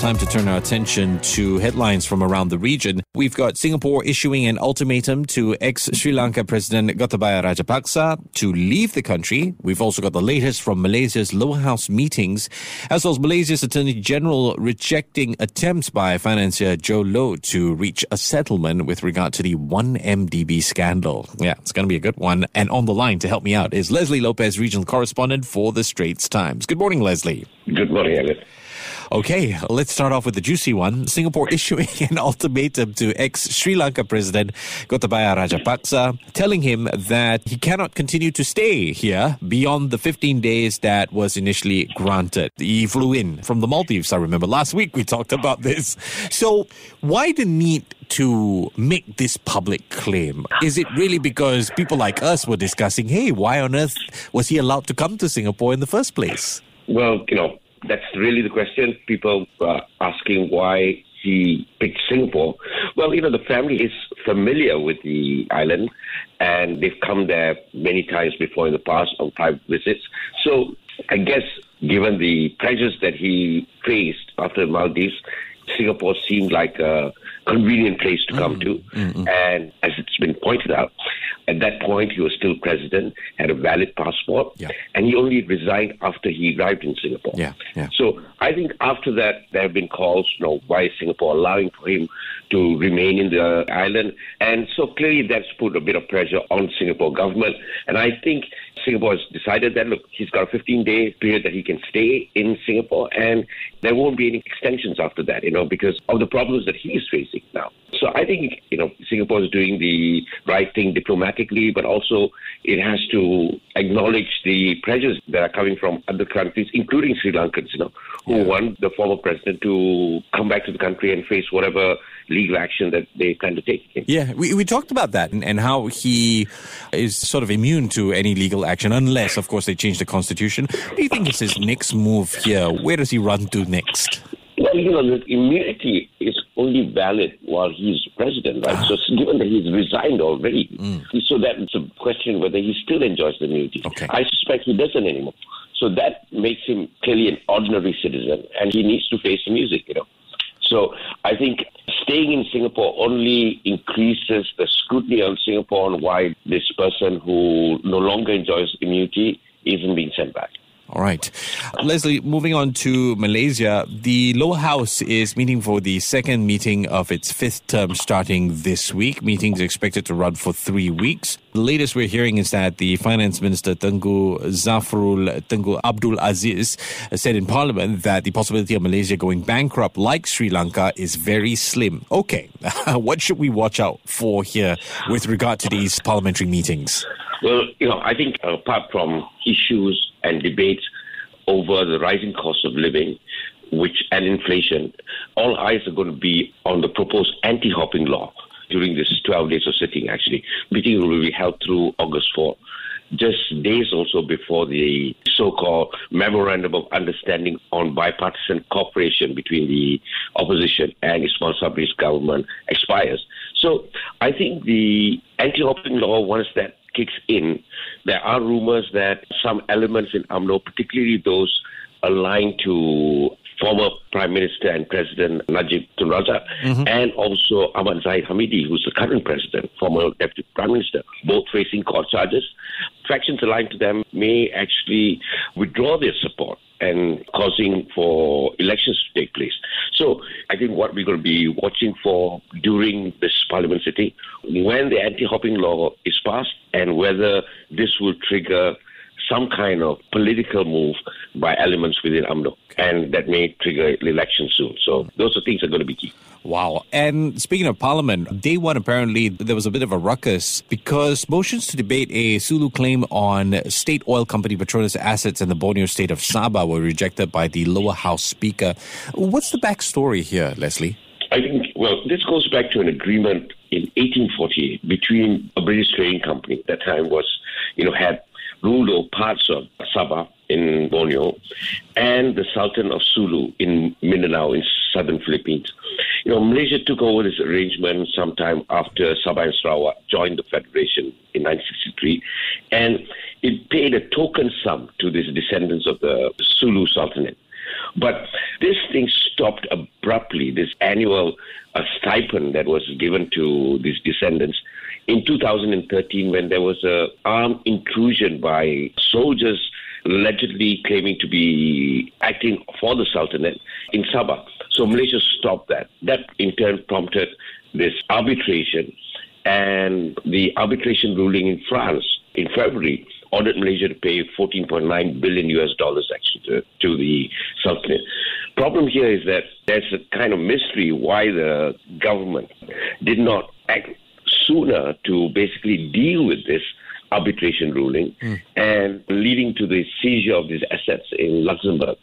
Time to turn our attention to headlines from around the region. We've got Singapore issuing an ultimatum to ex Sri Lanka President Gotabaya Rajapaksa to leave the country. We've also got the latest from Malaysia's lower house meetings, as well as Malaysia's Attorney General rejecting attempts by financier Jho Low to reach a settlement with regard to the 1MDB scandal. Yeah, it's going to be a good one. And on the line to help me out is Leslie Lopez, regional correspondent for the Straits Times. Good morning, Leslie. Good morning, Elliott. Okay, let's start off with the juicy one. Singapore issuing an ultimatum to ex Sri Lanka President Gotabaya Rajapaksa, telling him that he cannot continue to stay here beyond the 15 days that was initially granted. He flew in from the Maldives, I remember. Last week we talked about this. So, why the need to make this public claim? Is it really because people like us were discussing, hey, why on earth was he allowed to come to Singapore in the first place? Well, you know, that's really the question. People are asking why he picked Singapore. Well, you know, the family is familiar with the island and they've come there many times before in the past on private visits. So I guess given the pressures that he faced after Maldives, Singapore seemed like a convenient place to come mm-hmm. to. And as it's been pointed out, at that point, he was still president, had a valid passport, yeah. and he only resigned after he arrived in Singapore. Yeah, yeah. So I think after that, there have been calls, you know, why is Singapore allowing for him to remain in the island? And so clearly that's put a bit of pressure on Singapore government. And I think Singapore has decided that, look, he's got a 15 day period that he can stay in Singapore, and there won't be any extensions after that, you know, because of the problems that he is facing now. So I think, you know, Singapore is doing the right thing diplomatically, but also it has to acknowledge the pressures that are coming from other countries, including Sri Lankans, you know, who yeah. want the former president to come back to the country and face whatever legal action that they kind of take. Yeah, we, we talked about that and, and how he is sort of immune to any legal action, unless, of course, they change the constitution. What do you think is his next move here? Where does he run to next? Well, you know, the immunity is only valid while he's president, right? So, given that he's resigned already, mm. so that's a question whether he still enjoys the immunity. Okay. I suspect he doesn't anymore. So that makes him clearly an ordinary citizen, and he needs to face the music, you know. So I think staying in Singapore only increases the scrutiny on Singapore on why this person who no longer enjoys immunity isn't being sent back. All right. Leslie, moving on to Malaysia, the lower house is meeting for the second meeting of its fifth term starting this week. Meetings expected to run for three weeks. The latest we're hearing is that the finance minister, Tengku Zafrul Tengku Abdul Aziz, said in parliament that the possibility of Malaysia going bankrupt like Sri Lanka is very slim. Okay. what should we watch out for here with regard to these parliamentary meetings? Well, you know, I think apart from issues and debates over the rising cost of living, which and inflation, all eyes are going to be on the proposed anti-hopping law during this 12 days of sitting. Actually, meeting will be held through August 4 just days also before the so-called memorandum of understanding on bipartisan cooperation between the opposition and Ismail Sabri's government expires. So I think the anti-hopping law, once that kicks in, there are rumors that some elements in UMNO, particularly those aligned to former Prime Minister and President Najib Tun Razak, mm-hmm. and also Ahmad Zahid Hamidi, who's the current president, former Deputy Prime Minister, both facing court charges. Factions aligned to them may actually withdraw their support and causing for elections to take place. So I think what we're going to be watching for during this parliament sitting, when the anti-hopping law is passed and whether this will trigger some kind of political move by elements within UMNO. And that may trigger election soon. So those are things that are going to be key. Wow. And speaking of Parliament, day one, apparently, there was a bit of a ruckus because motions to debate a Sulu claim on state oil company Petronas assets in the Borneo state of Sabah were rejected by the lower house speaker. What's the backstory here, Leslie? I think, well, this goes back to an agreement in 1848 between a British trading company at that time was, you know, had ruled over parts of Sabah in Borneo and the Sultan of Sulu in Mindanao in southern Philippines. You know, Malaysia took over this arrangement sometime after Sabah and Sarawak joined the Federation in 1963, and it paid a token sum to these descendants of the Sulu Sultanate. But this thing stopped abruptly, this annual uh, stipend that was given to these descendants in 2013 when there was a armed intrusion by soldiers allegedly claiming to be acting for the Sultanate in Sabah. So Malaysia stopped that. That in turn prompted this arbitration and the arbitration ruling in France in February ordered Malaysia to pay 14.9 billion US dollars actually to, to the Sultanate. Problem here is that there's a kind of mystery why the government did not act sooner to basically deal with this arbitration ruling mm. and leading to the seizure of these assets in Luxembourg.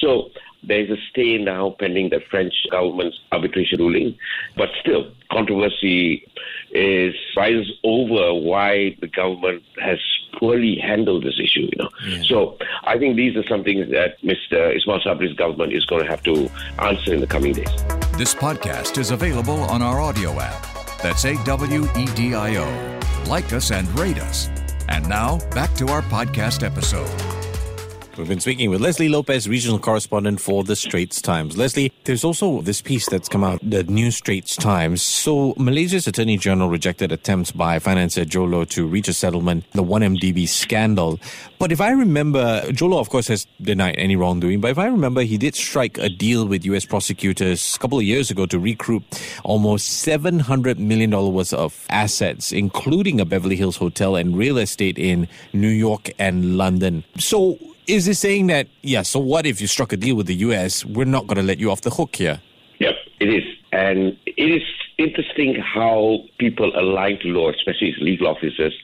So there's a stay now pending the French government's arbitration ruling, but still controversy is rises over why the government has poorly handled this issue. You know, yeah. so I think these are some things that Mr. Ismail Sabri's government is going to have to answer in the coming days. This podcast is available on our Awedio app. That's A W E D I O. Like us and rate us. And now back to our podcast episode. We've been speaking with Leslie Lopez, regional correspondent for the Straits Times. Leslie, there's also this piece that's come out, the New Straits Times. So, Malaysia's Attorney General rejected attempts by financier Jho to reach a settlement, the 1MDB scandal. But if I remember, Jho of course, has denied any wrongdoing, but if I remember, he did strike a deal with U.S. prosecutors a couple of years ago to recoup almost $700 million worth of assets, including a Beverly Hills hotel and real estate in New York and London. So, is it saying that, yeah, so what if you struck a deal with the US? We're not going to let you off the hook here. Yep, it is. And it is interesting how people aligned to Low, especially legal officers,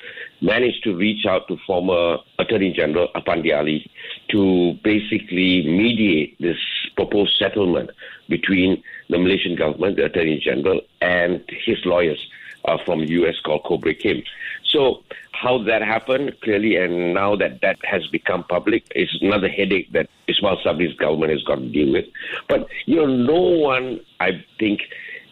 managed to reach out to former Attorney General Apandi Ali to basically mediate this proposed settlement between the Malaysian government, the Attorney General, and his lawyers uh, from the US called Kobre Kim. So how that happened, clearly, and now that that has become public, is another headache that Ismail Sabri's government has got to deal with. But, you know, no one, I think,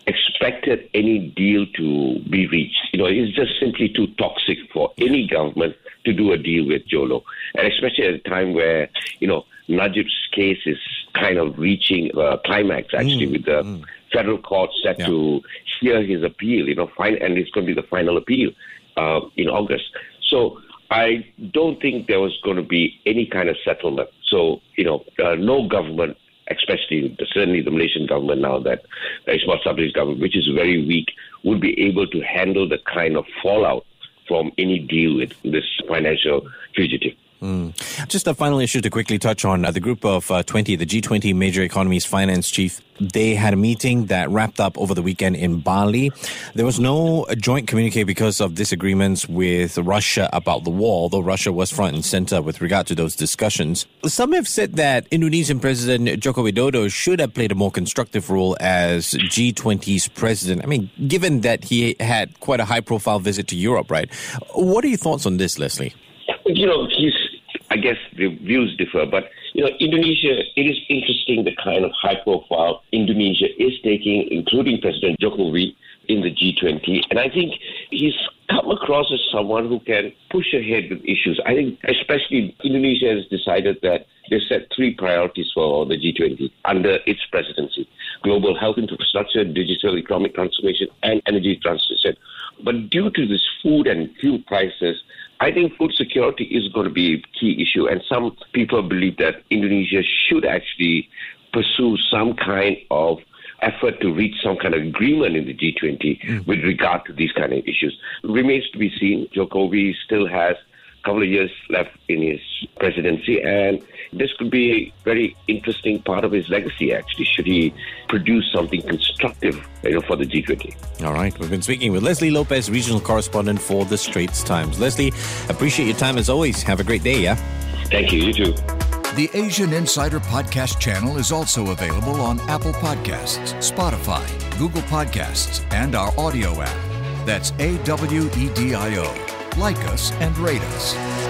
expected any deal to be reached. You know, it's just simply too toxic for any government to do a deal with Jho Low, And especially at a time where, you know, Najib's case is kind of reaching a climax, actually, mm, with the mm. federal court set yeah. to hear his appeal, you know, fine, and it's going to be the final appeal uh, in August. So I don't think there was going to be any kind of settlement. So, you know, uh, no government, especially certainly the Malaysian government now that Ismail Sabri's government, which is very weak, would be able to handle the kind of fallout from any deal with this financial fugitive. Mm. Just a final issue to quickly touch on. Uh, the group of uh, 20, the G20 major economies finance chief, they had a meeting that wrapped up over the weekend in Bali. There was no joint communique because of disagreements with Russia about the war, although Russia was front and center with regard to those discussions. Some have said that Indonesian President Joko Widodo should have played a more constructive role as G20's president. I mean, given that he had quite a high profile visit to Europe, right? What are your thoughts on this, Leslie? You know, he's I guess the views differ, but you know, Indonesia. It is interesting the kind of high-profile Indonesia is taking, including President Jokowi in the G20, and I think he's come across as someone who can push ahead with issues. I think, especially Indonesia has decided that they set three priorities for the G20 under its presidency: global health infrastructure, digital economic transformation, and energy transition. But due to this food and fuel prices I think food security is going to be a key issue, and some people believe that Indonesia should actually pursue some kind of effort to reach some kind of agreement in the G20 mm. with regard to these kind of issues. Remains to be seen. Jokowi still has couple of years left in his presidency, and this could be a very interesting part of his legacy, actually, should he produce something constructive you know, for the G20. All right. We've been speaking with Leslie Lopez, regional correspondent for the Straits Times. Leslie, appreciate your time as always. Have a great day, yeah? Thank you. You too. The Asian Insider Podcast channel is also available on Apple Podcasts, Spotify, Google Podcasts, and our Awedio app. That's A W E D I O like us, and rate us.